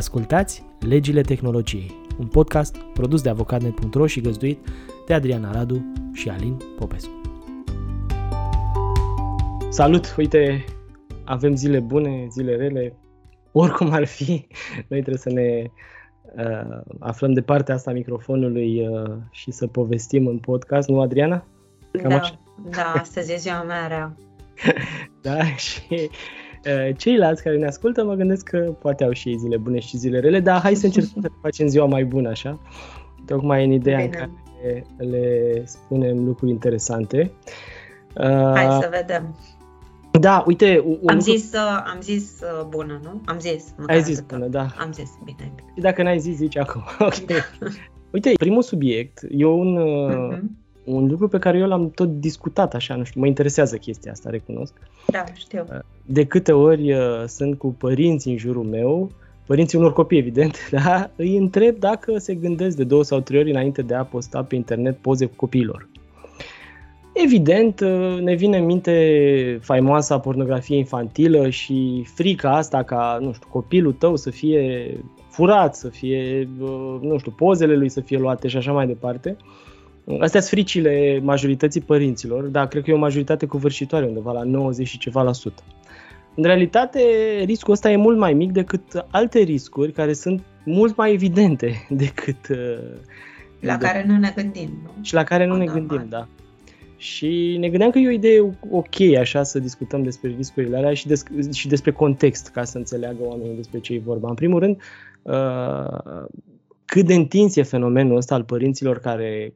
Ascultați Legile Tehnologiei, un podcast produs de avocatnet.ro și găzduit de Adriana Radu și Alin Popescu. Salut! Uite, avem zile bune, zile rele, oricum ar fi, noi trebuie să ne uh, aflăm de partea asta a microfonului uh, și să povestim în podcast, nu Adriana? Cam da, așa? da, astăzi e ziua mea rea. da, și uh, ceilalți care ne ascultă mă gândesc că poate au și ei zile bune și zile rele, dar hai să încercăm să facem ziua mai bună, așa. Tocmai în ideea Bine. în care le spunem lucruri interesante. Uh, hai să vedem. Da, uite... Un am, lucru... zis, uh, am zis uh, bună, nu? Am zis. Ai zis bună, da. Am zis, bine. Și dacă n-ai zis, zici acum. ok. uite, primul subiect e un, uh, uh-huh. Un lucru pe care eu l-am tot discutat așa, nu știu, mă interesează chestia asta, recunosc. Da, știu. Uh, de câte ori uh, sunt cu părinți în jurul meu, părinții unor copii, evident, da, îi întreb dacă se gândesc de două sau trei ori înainte de a posta pe internet poze cu copiilor. Evident, uh, ne vine în minte faimoasa pornografie infantilă și frica asta ca, nu știu, copilul tău să fie furat, să fie, uh, nu știu, pozele lui să fie luate și așa mai departe. Astea sunt fricile majorității părinților, dar cred că e o majoritate covârșitoare, undeva la 90 și ceva la sută. În realitate, riscul ăsta e mult mai mic decât alte riscuri care sunt mult mai evidente decât... Uh, la de... care nu ne gândim, nu? Și la care nu ne gândim, da. Și ne gândeam că e o idee ok așa să discutăm despre riscurile alea și, des- și despre context, ca să înțeleagă oamenii despre ce e vorba. În primul rând, uh, cât de întins e fenomenul ăsta al părinților care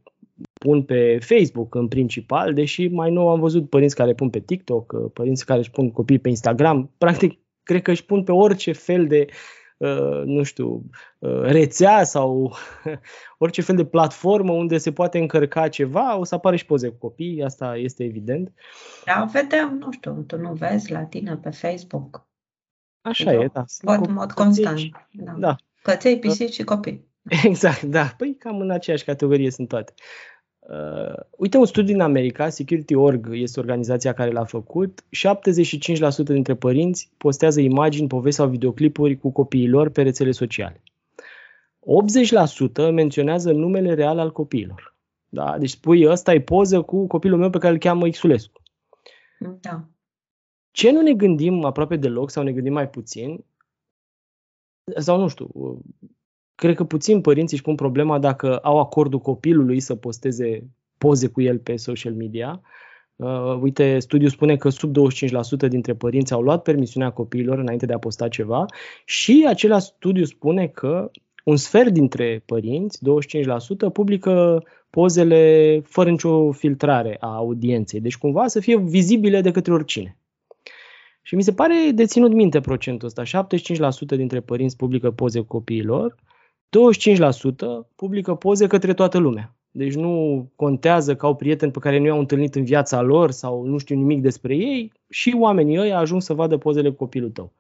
pun pe Facebook în principal, deși mai nou am văzut părinți care pun pe TikTok, uh, părinți care își pun copii pe Instagram, practic cred că își pun pe orice fel de uh, Uh, nu știu, uh, rețea sau orice fel de platformă unde se poate încărca ceva, o să apară și poze cu copii, asta este evident. Da, vedem, nu știu, tu nu vezi la tine pe Facebook. Așa Eu e, da. Văd în mod constant. Da. da. Căței, pisici și copii. Exact, da. Păi cam în aceeași categorie sunt toate. Uh, uite un studiu din America, Security.org este organizația care l-a făcut, 75% dintre părinți postează imagini, povesti sau videoclipuri cu copiilor pe rețele sociale. 80% menționează numele real al copiilor. Da? Deci spui, ăsta e poză cu copilul meu pe care îl cheamă Xulescu. Da. Ce nu ne gândim aproape deloc sau ne gândim mai puțin, sau nu știu, cred că puțin părinții își pun problema dacă au acordul copilului să posteze poze cu el pe social media. Uh, uite, studiul spune că sub 25% dintre părinți au luat permisiunea copiilor înainte de a posta ceva și același studiu spune că un sfert dintre părinți, 25%, publică pozele fără nicio filtrare a audienței, deci cumva să fie vizibile de către oricine. Și mi se pare de ținut minte procentul ăsta. 75% dintre părinți publică poze cu copiilor, 25% publică poze către toată lumea. Deci nu contează că au prieteni pe care nu i-au întâlnit în viața lor sau nu știu nimic despre ei și oamenii ăia ajung să vadă pozele cu copilul tău.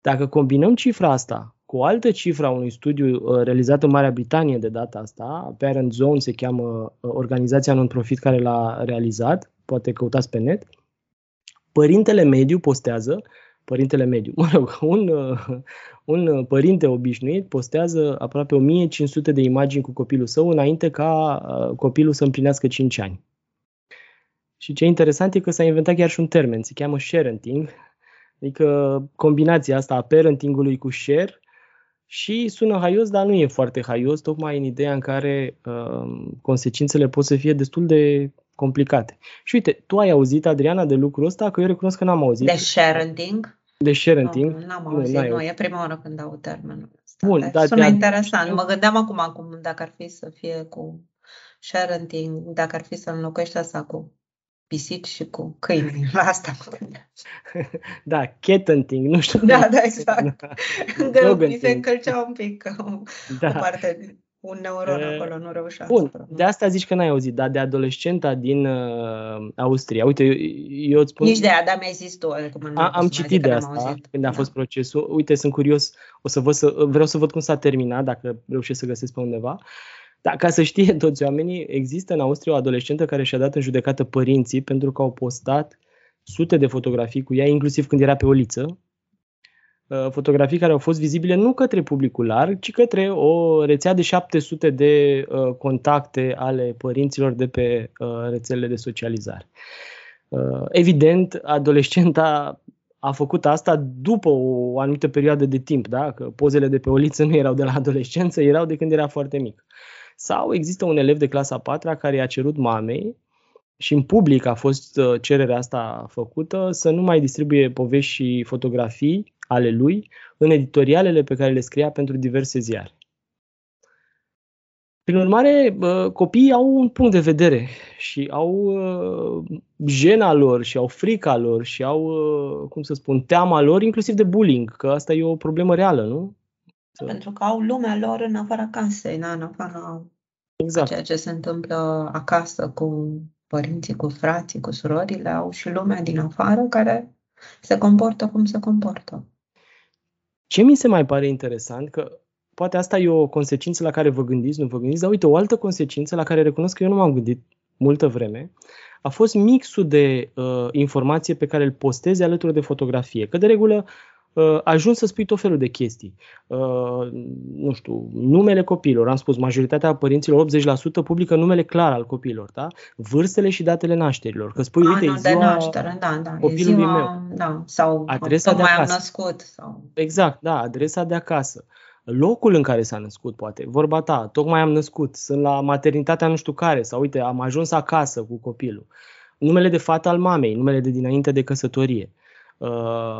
Dacă combinăm cifra asta cu o altă cifră a unui studiu uh, realizat în Marea Britanie de data asta, Parent Zone se cheamă uh, organizația non-profit care l-a realizat, poate căutați pe net, părintele mediu postează părintele mediu. Mă rog, un, uh, un părinte obișnuit postează aproape 1500 de imagini cu copilul său înainte ca uh, copilul să împlinească 5 ani. Și ce e interesant e că s-a inventat chiar și un termen, se cheamă sharenting, adică combinația asta a parentingului cu share și sună haios, dar nu e foarte haios, tocmai în ideea în care uh, consecințele pot să fie destul de complicate. Și uite, tu ai auzit, Adriana, de lucrul ăsta, că eu recunosc că n-am auzit. De sharenting? De sharenting? Nu, n-am auzit, nu, nu, e prima oară când au termenul ăsta. Bun, dar sună interesant. Mă gândeam acum, acum dacă ar fi să fie cu sharenting, dacă ar fi să înlocuiești asta cu pisici și cu câini. La asta mă gândeam. Da, cat hunting, nu știu. Da, da, exact. Încă mi se încălcea un pic da. o parte din un neuron uh, acolo, nu reușea. Bun, de asta zici că n-ai auzit, dar de adolescenta din uh, Austria. Uite, eu, eu îți spun... Nici de aia, dar mi-ai zis tu. Cum a, am citit de asta când a da. fost procesul. Uite, sunt curios, o să văd să, vreau să văd cum s-a terminat, dacă reușesc să găsesc pe undeva. Dar ca să știe toți oamenii, există în Austria o adolescentă care și-a dat în judecată părinții pentru că au postat sute de fotografii cu ea, inclusiv când era pe o liță, uh, fotografii care au fost vizibile nu către publicul larg, ci către o rețea de 700 de uh, contacte ale părinților de pe uh, rețelele de socializare. Uh, evident, adolescenta a făcut asta după o anumită perioadă de timp, da? că pozele de pe o liță nu erau de la adolescență, erau de când era foarte mic. Sau există un elev de clasa 4 care i-a cerut mamei și în public a fost uh, cererea asta făcută să nu mai distribuie povești și fotografii ale lui în editorialele pe care le scria pentru diverse ziare. Prin urmare, copiii au un punct de vedere și au uh, jena lor și au frica lor și au, uh, cum să spun, teama lor, inclusiv de bullying, că asta e o problemă reală, nu? Pentru că au lumea lor în afara casei, în afara exact. ceea ce se întâmplă acasă cu părinții, cu frații, cu surorile, au și lumea din afară care se comportă cum se comportă. Ce mi se mai pare interesant, că poate asta e o consecință la care vă gândiți, nu vă gândiți, dar uite, o altă consecință la care recunosc că eu nu m-am gândit multă vreme, a fost mixul de uh, informație pe care îl postezi alături de fotografie. Că de regulă uh, ajungi să spui tot felul de chestii. Uh, nu știu, numele copilor, am spus, majoritatea părinților, 80% publică numele clar al copilor, da? Vârstele și datele nașterilor. Că spui, uite, e ziua de naștere, da, da. copilului ziua, meu. Da, sau adresa de acasă. am născut. Sau... Exact, da, adresa de acasă locul în care s-a născut, poate, vorba ta, tocmai am născut, sunt la maternitatea nu știu care, sau uite, am ajuns acasă cu copilul. Numele de fată al mamei, numele de dinainte de căsătorie, uh,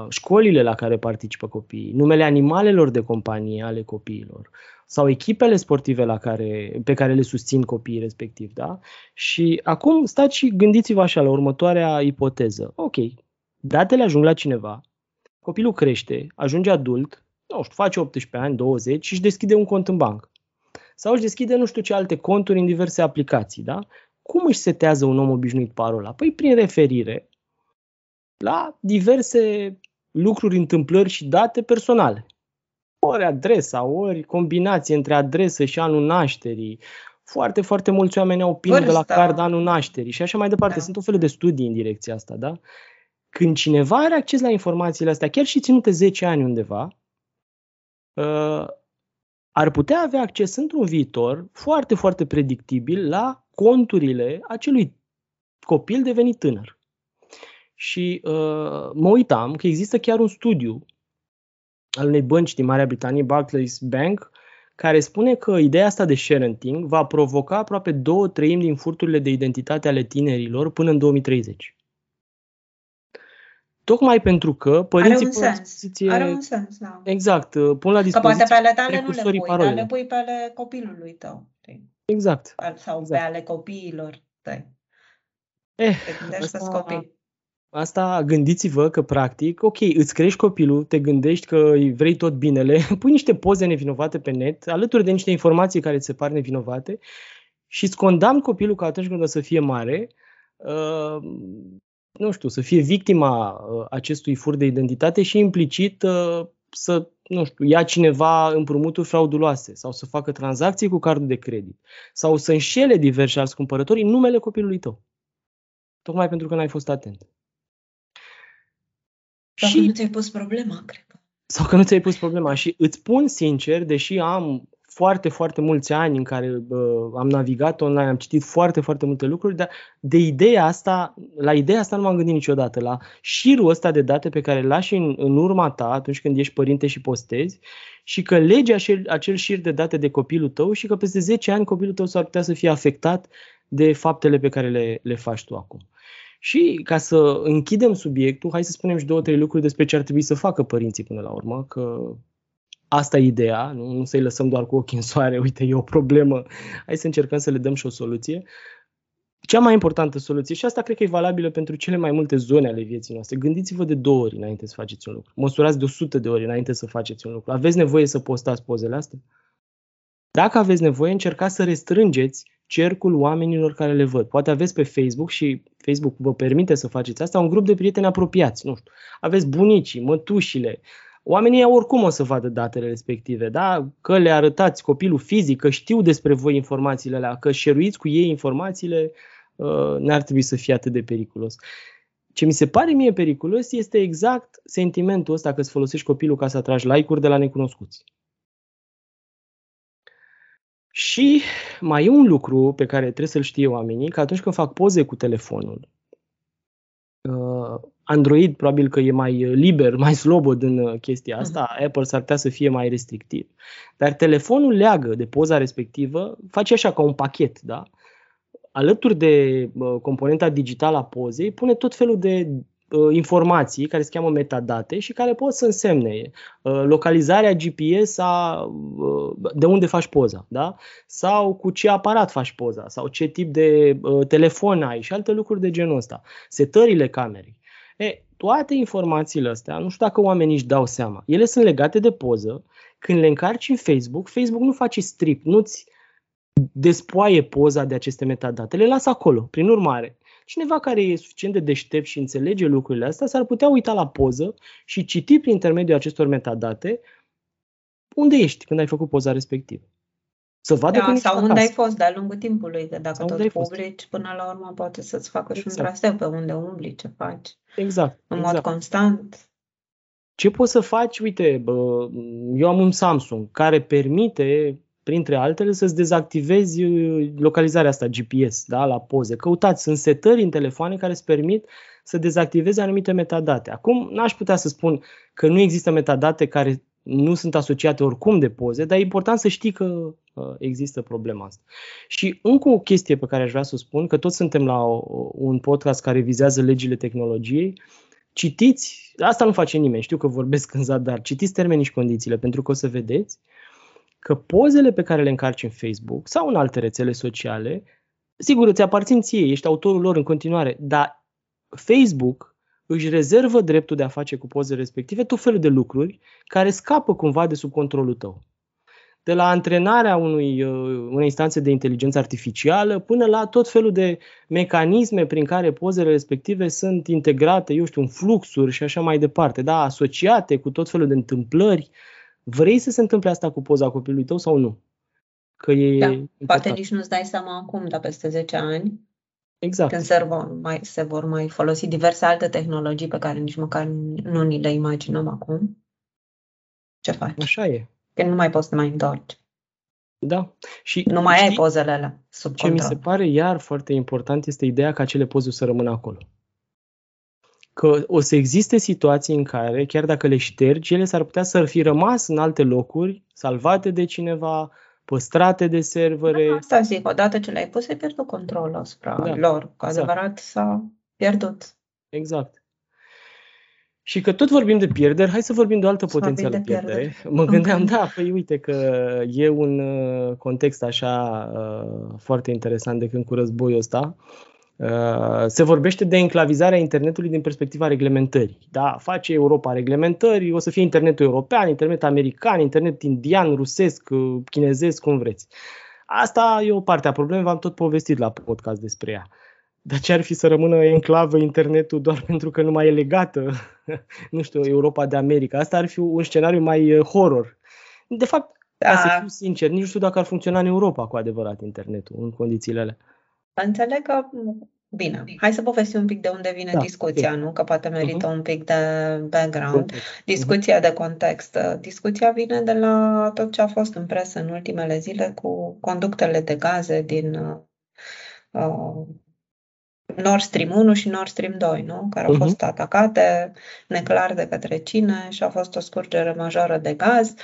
școlile la care participă copiii, numele animalelor de companie ale copiilor sau echipele sportive la care, pe care le susțin copiii respectiv. Da? Și acum stați și gândiți-vă așa la următoarea ipoteză. Ok, datele ajung la cineva, copilul crește, ajunge adult, nu știu, face 18 ani, 20 și își deschide un cont în bancă. Sau își deschide nu știu ce alte conturi în diverse aplicații, da? Cum își setează un om obișnuit parola? Păi prin referire la diverse lucruri, întâmplări și date personale. Ori adresa, ori combinație între adresă și anul nașterii. Foarte, foarte mulți oameni au pin de la card anul nașterii și așa mai departe. Da. Sunt o fel de studii în direcția asta, da? Când cineva are acces la informațiile astea, chiar și ținute 10 ani undeva, uh, ar putea avea acces într-un viitor foarte, foarte predictibil la conturile acelui copil devenit tânăr. Și uh, mă uitam că există chiar un studiu al unei bănci din Marea Britanie, Barclays Bank, care spune că ideea asta de sharenting va provoca aproape două treimi din furturile de identitate ale tinerilor până în 2030. Tocmai pentru că părinții pun la dispoziție... Are un sens, da. Exact, uh, pun la dispoziție Că poate pe ale tale nu le pui, parole. dar le pui pe ale copilului tău. Exact. Sau exact. pe ale copiilor tăi. Eh, Te asta, copii. Asta gândiți-vă că practic, ok, îți crești copilul, te gândești că îi vrei tot binele, pui niște poze nevinovate pe net, alături de niște informații care ți se par nevinovate și îți condamn copilul că atunci când o să fie mare, uh, nu știu, să fie victima uh, acestui fur de identitate și implicit uh, să, nu știu, ia cineva împrumuturi frauduloase sau să facă tranzacții cu cardul de credit sau să înșele diversi alți cumpărători în numele copilului tău. Tocmai pentru că n-ai fost atent. Sau și... că nu ți-ai pus problema, cred. Sau că nu ți-ai pus problema. Și îți spun sincer, deși am foarte, foarte mulți ani în care uh, am navigat online, am citit foarte, foarte multe lucruri, dar de ideea asta, la ideea asta nu m-am gândit niciodată, la șirul ăsta de date pe care îl lași în, în urma ta atunci când ești părinte și postezi și că legi acel, acel șir de date de copilul tău și că peste 10 ani copilul tău s-ar putea să fie afectat de faptele pe care le, le faci tu acum. Și ca să închidem subiectul, hai să spunem și două, trei lucruri despre ce ar trebui să facă părinții până la urmă, că asta e ideea, nu, nu să-i lăsăm doar cu ochii în soare, uite, e o problemă, hai să încercăm să le dăm și o soluție. Cea mai importantă soluție, și asta cred că e valabilă pentru cele mai multe zone ale vieții noastre, gândiți-vă de două ori înainte să faceți un lucru. Măsurați de 100 de ori înainte să faceți un lucru. Aveți nevoie să postați pozele astea? Dacă aveți nevoie, încercați să restrângeți cercul oamenilor care le văd. Poate aveți pe Facebook și Facebook vă permite să faceți asta, un grup de prieteni apropiați, nu știu. Aveți bunicii, mătușile, oamenii oricum o să vadă datele respective, da? că le arătați copilul fizic, că știu despre voi informațiile alea, că șeruiți cu ei informațiile, uh, n-ar trebui să fie atât de periculos. Ce mi se pare mie periculos este exact sentimentul ăsta că îți folosești copilul ca să atragi like-uri de la necunoscuți. Și mai e un lucru pe care trebuie să-l știe oamenii, că atunci când fac poze cu telefonul, uh, Android probabil că e mai liber, mai slobod în uh, chestia asta, uh-huh. Apple s-ar putea să fie mai restrictiv. Dar telefonul leagă de poza respectivă, face așa ca un pachet, da? Alături de uh, componenta digitală a pozei, pune tot felul de Uh, informații care se cheamă metadate și care pot să însemne uh, localizarea GPS a uh, de unde faci poza, da? sau cu ce aparat faci poza, sau ce tip de telefon ai și alte lucruri de genul ăsta, setările camerei. E, toate informațiile astea, nu știu dacă oamenii își dau seama, ele sunt legate de poză. Când le încarci în Facebook, Facebook nu face strip, nu-ți despoaie poza de aceste metadate, le lasă acolo. Prin urmare, Cineva care e suficient de deștept și înțelege lucrurile astea s-ar putea uita la poză și citi prin intermediul acestor metadate unde ești când ai făcut poza respectivă. Să vadă da, sau unde ai fost de-a lungul timpului, că dacă sau tot publici, până la urmă poate să-ți facă exact. și un exact. traseu pe unde umbli, ce faci. Exact. În exact. mod constant. Ce poți să faci? Uite, eu am un Samsung care permite printre altele, să-ți dezactivezi uh, localizarea asta GPS da, la poze. Căutați, sunt setări în telefoane care îți permit să dezactivezi anumite metadate. Acum, n-aș putea să spun că nu există metadate care nu sunt asociate oricum de poze, dar e important să știi că uh, există problema asta. Și încă o chestie pe care aș vrea să o spun, că toți suntem la un podcast care vizează legile tehnologiei, citiți, asta nu face nimeni, știu că vorbesc în zadar, citiți termenii și condițiile, pentru că o să vedeți că pozele pe care le încarci în Facebook sau în alte rețele sociale, sigur, îți aparțin ție, ești autorul lor în continuare, dar Facebook își rezervă dreptul de a face cu pozele respective tot felul de lucruri care scapă cumva de sub controlul tău. De la antrenarea unui, uh, unei instanțe de inteligență artificială până la tot felul de mecanisme prin care pozele respective sunt integrate, eu știu, în fluxuri și așa mai departe, da, asociate cu tot felul de întâmplări uh, Vrei să se întâmple asta cu poza copilului tău sau nu? Că e da, important. poate nici nu-ți dai seama acum, dar peste 10 ani, exact. când se vor, mai, se vor mai folosi diverse alte tehnologii pe care nici măcar nu ni le imaginăm acum, ce faci? Așa e. Când nu mai poți să mai întorci. Da. Și nu mai știi, ai pozele alea sub Ce control. mi se pare iar foarte important este ideea că acele poze o să rămână acolo că o să existe situații în care, chiar dacă le ștergi, ele s-ar putea să fi rămas în alte locuri, salvate de cineva, păstrate de servere. Da, asta zic, odată ce le-ai pus, ai pierdut controlul asupra da, lor. Cu exact. adevărat s-a pierdut. Exact. Și că tot vorbim de pierderi, hai să vorbim de o altă potențială pierdere. pierdere. Mă gândeam, da, păi uite că e un uh, context așa uh, foarte interesant de când cu războiul ăsta. Uh, se vorbește de enclavizarea internetului din perspectiva reglementării. Da, face Europa reglementări, o să fie internetul european, internet american, internet indian, rusesc, uh, chinezesc, cum vreți. Asta e o parte a problemei, v-am tot povestit la podcast despre ea. Dar ce ar fi să rămână enclavă internetul doar pentru că nu mai e legată, nu știu, Europa de America? Asta ar fi un scenariu mai uh, horror. De fapt, da. să fiu sincer, nici nu știu dacă ar funcționa în Europa cu adevărat internetul în condițiile alea. Înțeleg că Bine, hai să povestim un pic de unde vine da, discuția, okay. nu? Că poate merită uh-huh. un pic de background. Uh-huh. Discuția uh-huh. de context. Discuția vine de la tot ce a fost în presă în ultimele zile cu conductele de gaze din uh, Nord Stream 1 și Nord Stream 2, nu? Care au uh-huh. fost atacate neclar de către cine și a fost o scurgere majoră de gaz.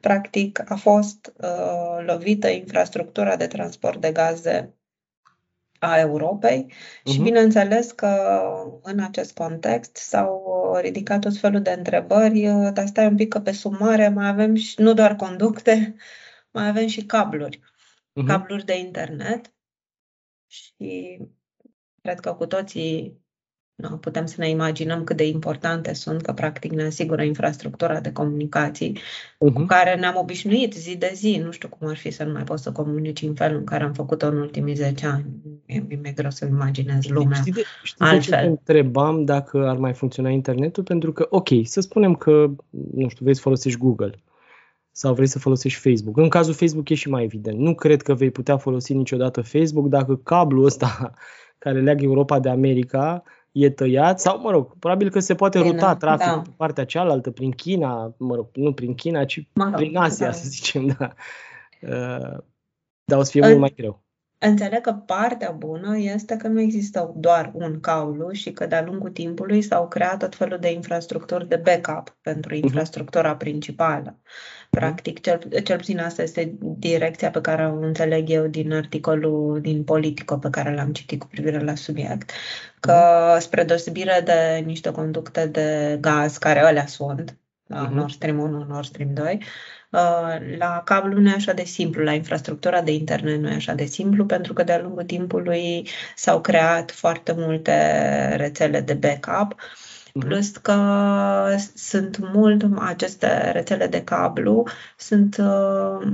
Practic a fost uh, lovită infrastructura de transport de gaze a Europei uh-huh. și bineînțeles că în acest context s-au ridicat tot felul de întrebări, dar stai un pic că pe sumare mai avem și nu doar conducte, mai avem și cabluri, uh-huh. cabluri de internet și cred că cu toții nu, putem să ne imaginăm cât de importante sunt, că practic ne asigură infrastructura de comunicații uh-huh. cu mhm. care ne-am obișnuit zi de zi. Nu știu cum ar fi să nu mai poți să comunici în felul în care am făcut-o în ultimii 10 ani. E, e greu să imaginez lumea știi de, știi altfel. de ce întrebam dacă ar mai funcționa internetul? Pentru că, ok, să spunem că, nu știu, vrei să folosești Google sau vrei să folosești Facebook. În cazul Facebook e și mai evident. Nu cred că vei putea folosi niciodată Facebook dacă cablul ăsta care leagă Europa de America e tăiat sau, mă rog, probabil că se poate ruta da, traficul da. pe partea cealaltă, prin China, mă rog, nu prin China, ci mă rog, prin Asia, da. să zicem, da. Uh, dar o să fie în, mult mai greu. Înțeleg că partea bună este că nu există doar un caulu și că de-a lungul timpului s-au creat tot felul de infrastructuri de backup pentru mhm. infrastructura principală. Practic, cel, cel puțin asta este direcția pe care o înțeleg eu din articolul din Politico pe care l-am citit cu privire la subiect, că mhm. spre deosebire de niște conducte de gaz care alea sunt, la uh-huh. Nord Stream 1, Nord Stream 2, uh, la cablu nu e așa de simplu, la infrastructura de internet nu e așa de simplu, pentru că de-a lungul timpului s-au creat foarte multe rețele de backup Mhm. Plus că sunt mult, aceste rețele de cablu sunt uh,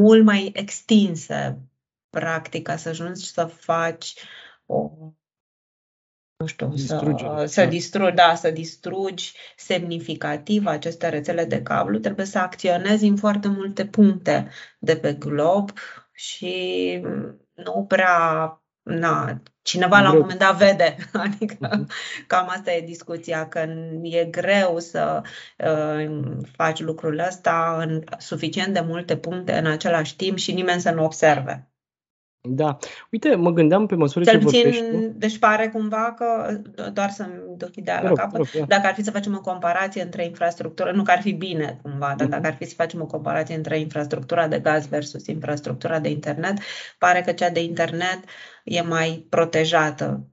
mult mai extinse, practic, ca să ajungi să faci o nu știu, să, să, da. distrugi, da, să distrugi semnificativ aceste rețele de cablu, trebuie să acționezi în foarte multe puncte de pe glob și nu prea na, cineva la un moment dat vede. Adică uh-huh. cam asta e discuția, că e greu să uh, faci lucrul ăsta în suficient de multe puncte în același timp și nimeni să nu observe. Da. Uite, mă gândeam pe măsură Cel ce puțin, vorbești Deci pare cumva că, doar să-mi duc ideea la capăt, dacă ar fi să facem o comparație între infrastructură, nu că ar fi bine cumva, dar uh-huh. dacă ar fi să facem o comparație între infrastructura de gaz versus infrastructura de internet, pare că cea de internet e mai protejată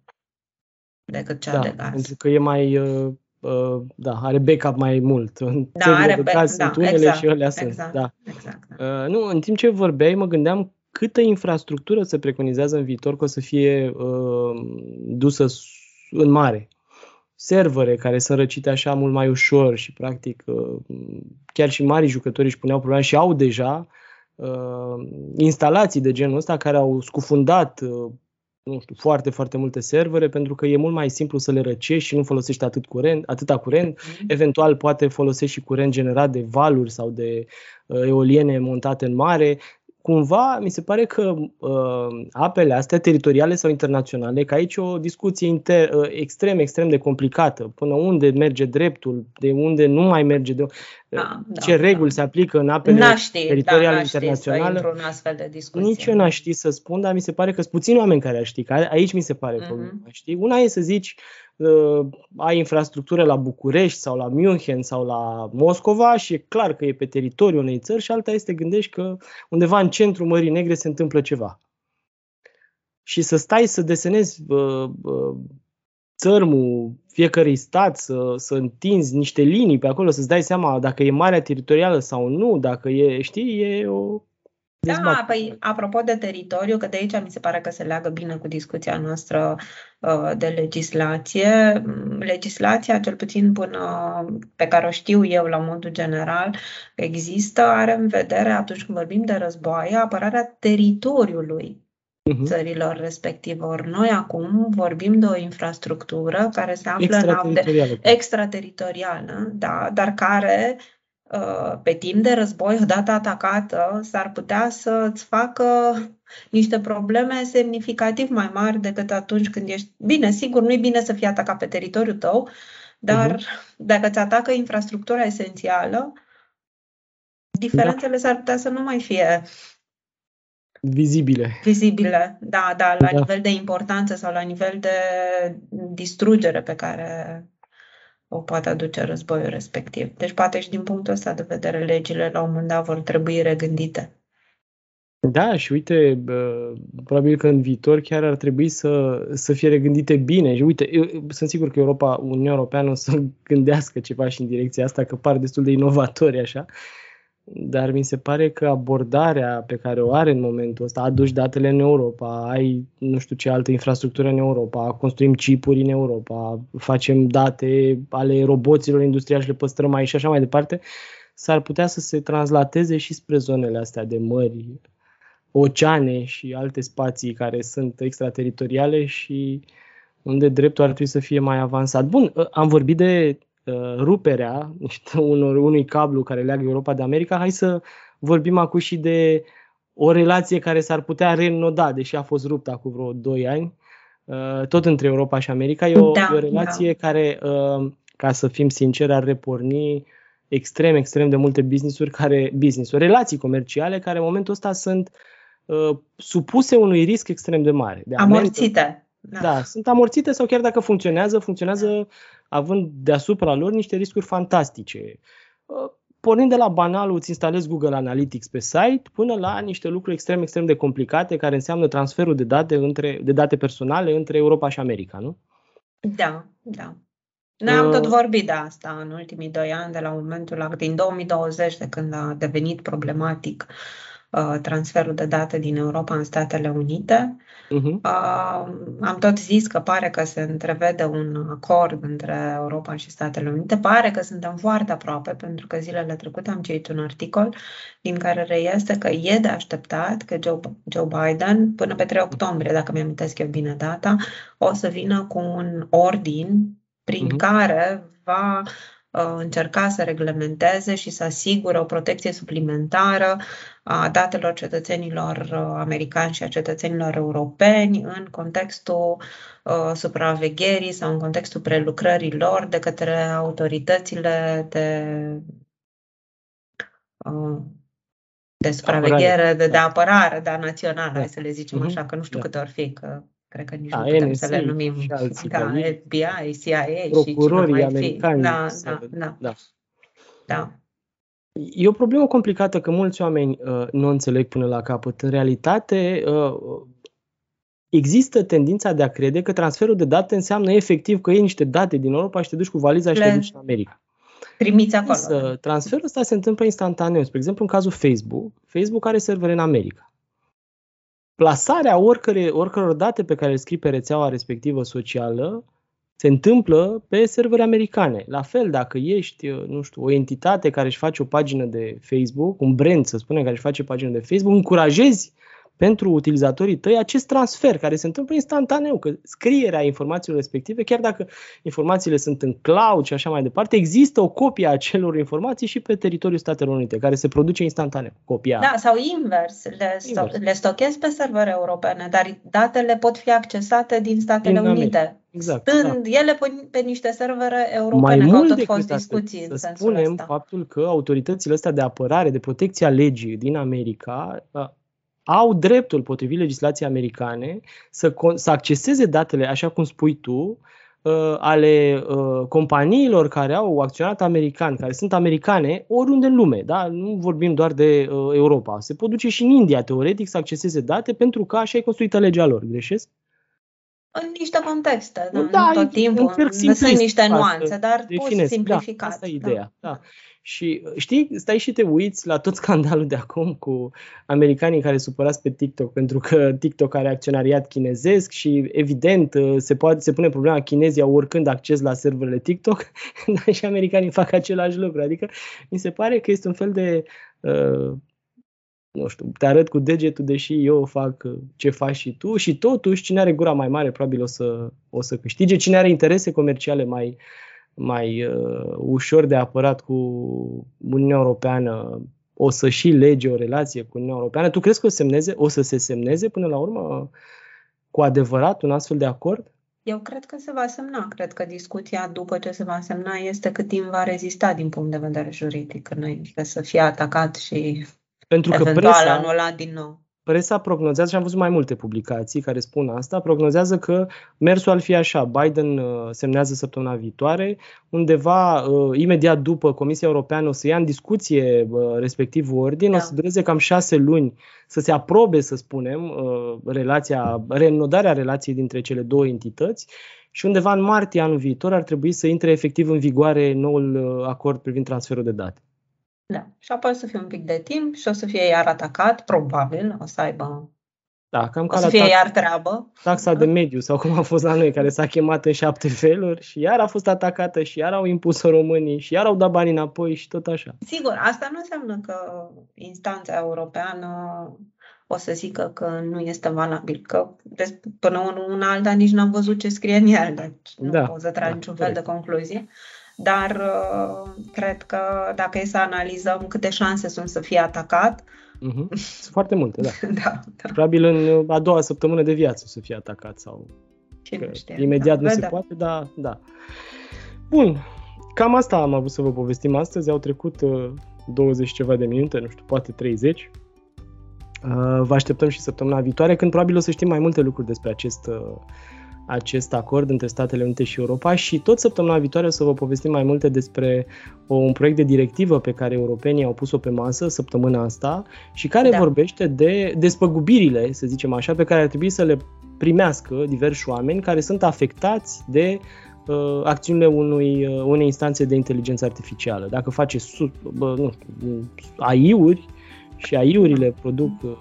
decât cea da, de gaz. pentru că e mai... Uh, uh, da, are backup mai mult. În da, are de gaz da, sunt unele exact, și alea exact, sunt. Da. Exact, da. Uh, nu, în timp ce vorbeai, mă gândeam câtă infrastructură se preconizează în viitor că o să fie uh, dusă în mare. Servere care sunt răcite așa mult mai ușor și practic uh, chiar și mari jucători își puneau probleme și au deja uh, instalații de genul ăsta care au scufundat uh, nu știu, foarte, foarte multe servere pentru că e mult mai simplu să le răcești și nu folosești atât curent, atâta curent. Mm-hmm. Eventual poate folosești și curent generat de valuri sau de uh, eoliene montate în mare cumva mi se pare că uh, apele astea teritoriale sau internaționale, că aici e o discuție inter, uh, extrem, extrem de complicată. Până unde merge dreptul, de unde nu mai merge, de, uh, da, ce da, reguli da. se aplică în apele ști, da, teritoriale da, internaționale. Să astfel de discuție. Nici eu n-aș ști să spun, dar mi se pare că sunt puțini oameni care ar ști. Că aici mi se pare uh-huh. problema. Știi? Una e să zici uh, ai infrastructură la București sau la München sau la Moscova și e clar că e pe teritoriul unei țări și alta este gândești că undeva în centrul Mării Negre se întâmplă ceva. Și să stai să desenezi uh, uh, țărmul fiecărui stat, să, să întinzi niște linii pe acolo, să-ți dai seama dacă e marea teritorială sau nu, dacă e, știi, e o da, păi apropo de teritoriu, că de aici mi se pare că se leagă bine cu discuția noastră uh, de legislație. Legislația, cel puțin până pe care o știu eu la modul general, există, are în vedere atunci când vorbim de războaie, apărarea teritoriului uh-huh. țărilor respective. Ori noi acum vorbim de o infrastructură care se află extrateritorială, în extrateritorială da, dar care Uh, pe timp de război, odată atacată, s-ar putea să-ți facă niște probleme semnificativ mai mari decât atunci când ești... Bine, sigur, nu e bine să fii atacat pe teritoriul tău, dar uh-huh. dacă ți atacă infrastructura esențială, diferențele da. s-ar putea să nu mai fie vizibile. Vizibile, da, da, la da. nivel de importanță sau la nivel de distrugere pe care o poate aduce războiul respectiv. Deci poate și din punctul ăsta de vedere legile la un moment dat vor trebui regândite. Da, și uite, probabil că în viitor chiar ar trebui să, să fie regândite bine. Și uite, eu sunt sigur că Europa, Uniunea Europeană o să gândească ceva și în direcția asta, că par destul de inovatori așa, dar mi se pare că abordarea pe care o are în momentul ăsta, aduci datele în Europa, ai nu știu ce altă infrastructură în Europa, construim chipuri în Europa, facem date ale roboților industriali și le păstrăm aici și așa mai departe, s-ar putea să se translateze și spre zonele astea de mări, oceane și alte spații care sunt extrateritoriale și unde dreptul ar trebui să fie mai avansat. Bun, am vorbit de Uh, ruperea unor, unui cablu care leagă Europa de America, hai să vorbim acum și de o relație care s-ar putea reînnoda, deși a fost ruptă acum vreo 2 ani, uh, tot între Europa și America. E o, da, e o relație da. care, uh, ca să fim sinceri, ar reporni extrem, extrem de multe business-uri, care, business-uri relații comerciale, care în momentul ăsta sunt uh, supuse unui risc extrem de mare. De amorțite. Da. da, sunt amorțite sau chiar dacă funcționează, funcționează da. Având deasupra lor niște riscuri fantastice. Uh, pornind de la banalul, îți instalezi Google Analytics pe site, până la niște lucruri extrem, extrem de complicate, care înseamnă transferul de date, între, de date personale între Europa și America, nu? Da, da. Noi am tot uh, vorbit de asta în ultimii doi ani, de la momentul din 2020, de când a devenit problematic uh, transferul de date din Europa în Statele Unite. Uh-huh. Uh, am tot zis că pare că se întrevede un acord între Europa și Statele Unite. Pare că suntem foarte aproape, pentru că zilele trecute am citit un articol din care reiese că e de așteptat că Joe, Joe Biden, până pe 3 octombrie, dacă mi-am eu bine data, o să vină cu un ordin prin uh-huh. care va uh, încerca să reglementeze și să asigure o protecție suplimentară a datelor cetățenilor uh, americani și a cetățenilor europeni în contextul uh, supravegherii sau în contextul prelucrării lor de către autoritățile de uh, de supraveghere, de, de da. apărare, da, națională, da. hai să le zicem uh-huh. așa, că nu știu da. câte ori fi, că cred că nici da, nu putem NSA să le numim. Și alții, da, FBI, CIA procurorii și americani. Da, da, da, da. da. E o problemă complicată că mulți oameni uh, nu înțeleg până la capăt. În realitate, uh, există tendința de a crede că transferul de date înseamnă efectiv că iei niște date din Europa și te duci cu valiza și le... te duci în America. Primiți acolo. Însă, transferul ăsta se întâmplă instantaneu. Spre exemplu, în cazul Facebook, Facebook are servere în America plasarea oricăre, oricăror date pe care le scrii pe rețeaua respectivă socială se întâmplă pe servere americane. La fel, dacă ești, nu știu, o entitate care își face o pagină de Facebook, un brand, să spunem, care își face pagină de Facebook, încurajezi pentru utilizatorii tăi acest transfer care se întâmplă instantaneu, că scrierea informațiilor respective, chiar dacă informațiile sunt în cloud și așa mai departe, există o copie a acelor informații și pe teritoriul Statelor Unite, care se produce instantaneu. Copia. Da, sau invers, le, invers. le stochez pe servere europene, dar datele pot fi accesate din Statele din Unite. Exact, stând da. ele pe, pe niște servere europene, Mai mult tot fost discuții în să spunem ăsta. faptul că autoritățile astea de apărare, de protecție a legii din America au dreptul, potrivit legislației americane, să, să acceseze datele, așa cum spui tu, uh, ale uh, companiilor care au acționat american, care sunt americane, oriunde în lume. Da? Nu vorbim doar de uh, Europa. Se pot duce și în India, teoretic, să acceseze date pentru că așa e construită legea lor. Greșesc? În niște contexte, da, da tot timpul. Sunt niște nuanțe, dar poți simplifica. Da, asta e ideea. Da. da. Și știi, stai și te uiți la tot scandalul de acum cu americanii care supărați pe TikTok pentru că TikTok are acționariat chinezesc și evident se, poate, se pune problema chinezii au oricând acces la serverele TikTok, dar și americanii fac același lucru. Adică mi se pare că este un fel de uh, nu știu, te arăt cu degetul, deși eu fac ce faci și tu și totuși cine are gura mai mare probabil o să, o să câștige, cine are interese comerciale mai, uh, mai uh, ușor de apărat cu Uniunea Europeană, o să și lege o relație cu Uniunea Europeană. Tu crezi că o, semneze, o să se semneze până la urmă cu adevărat un astfel de acord? Eu cred că se va semna. Cred că discuția după ce se va semna este cât timp va rezista din punct de vedere juridic, înainte să fie atacat și Pentru că eventual presa, anulat din nou presa prognozează, și am văzut mai multe publicații care spun asta, prognozează că mersul ar fi așa, Biden uh, semnează săptămâna viitoare, undeva uh, imediat după Comisia Europeană o să ia în discuție uh, respectivul ordin, da. o să dureze cam șase luni să se aprobe, să spunem, relația, reînodarea relației dintre cele două entități și undeva în martie anul viitor ar trebui să intre efectiv în vigoare noul acord privind transferul de date. Da. Și apoi o să fie un pic de timp și o să fie iar atacat, probabil, o să aibă da, cam o să fie iar treabă. Taxa de mediu sau cum a fost la noi, care s-a chemat în șapte feluri și iar a fost atacată și iar au impus-o românii și iar au dat bani înapoi și tot așa. Sigur, asta nu înseamnă că instanța europeană o să zică că nu este valabil, că până una alta nici n-am văzut ce scrie în el, deci nu da, pot să trag da, niciun fel de concluzie dar uh, cred că dacă e să analizăm câte șanse sunt să fie atacat, Mm-hmm. Sunt foarte multe, da. da, da. Probabil în a doua săptămână de viață să fie atacat sau Cine știe, imediat da, nu vedem. se poate, dar da. Bun, cam asta am avut să vă povestim astăzi. Au trecut uh, 20 ceva de minute, nu știu, poate 30. Uh, vă așteptăm și săptămâna viitoare, când probabil o să știm mai multe lucruri despre acest, uh, acest acord între Statele Unite și Europa și tot săptămâna viitoare o să vă povestim mai multe despre o, un proiect de directivă pe care europenii au pus-o pe masă săptămâna asta și care da. vorbește de despăgubirile, să zicem așa, pe care ar trebui să le primească diversi oameni care sunt afectați de uh, acțiunile unui, uh, unei instanțe de inteligență artificială. Dacă face, su, uh, nu știu, AI-uri și AI-urile produc uh,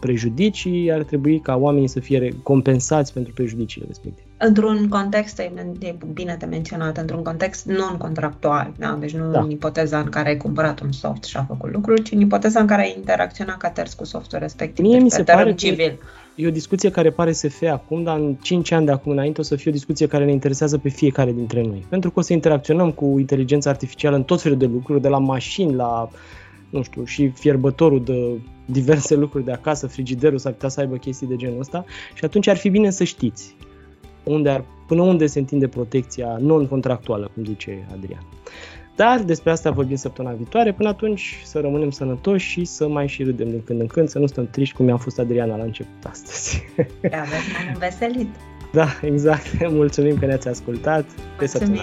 prejudicii, ar trebui ca oamenii să fie compensați pentru prejudiciile respective. Într-un context, e bine de menționat, într-un context non-contractual, da? deci nu da. în ipoteza în care ai cumpărat un soft și a făcut lucruri, ci în ipoteza în care ai interacționat ca terț cu softul respectiv, Mie deci mi se pare civil. E o discuție care pare să fie acum, dar în 5 ani de acum înainte o să fie o discuție care ne interesează pe fiecare dintre noi. Pentru că o să interacționăm cu inteligența artificială în tot felul de lucruri, de la mașini la nu știu, și fierbătorul de diverse lucruri de acasă, frigiderul s-ar putea să aibă chestii de genul ăsta și atunci ar fi bine să știți unde ar, până unde se întinde protecția non-contractuală, cum zice Adrian. Dar despre asta vorbim săptămâna viitoare. Până atunci să rămânem sănătoși și să mai și râdem din când în când, să nu stăm triști cum i-a fost Adriana la început astăzi. Da, avem veselit. Da, exact. Mulțumim că ne-ați ascultat. Pe săptămâna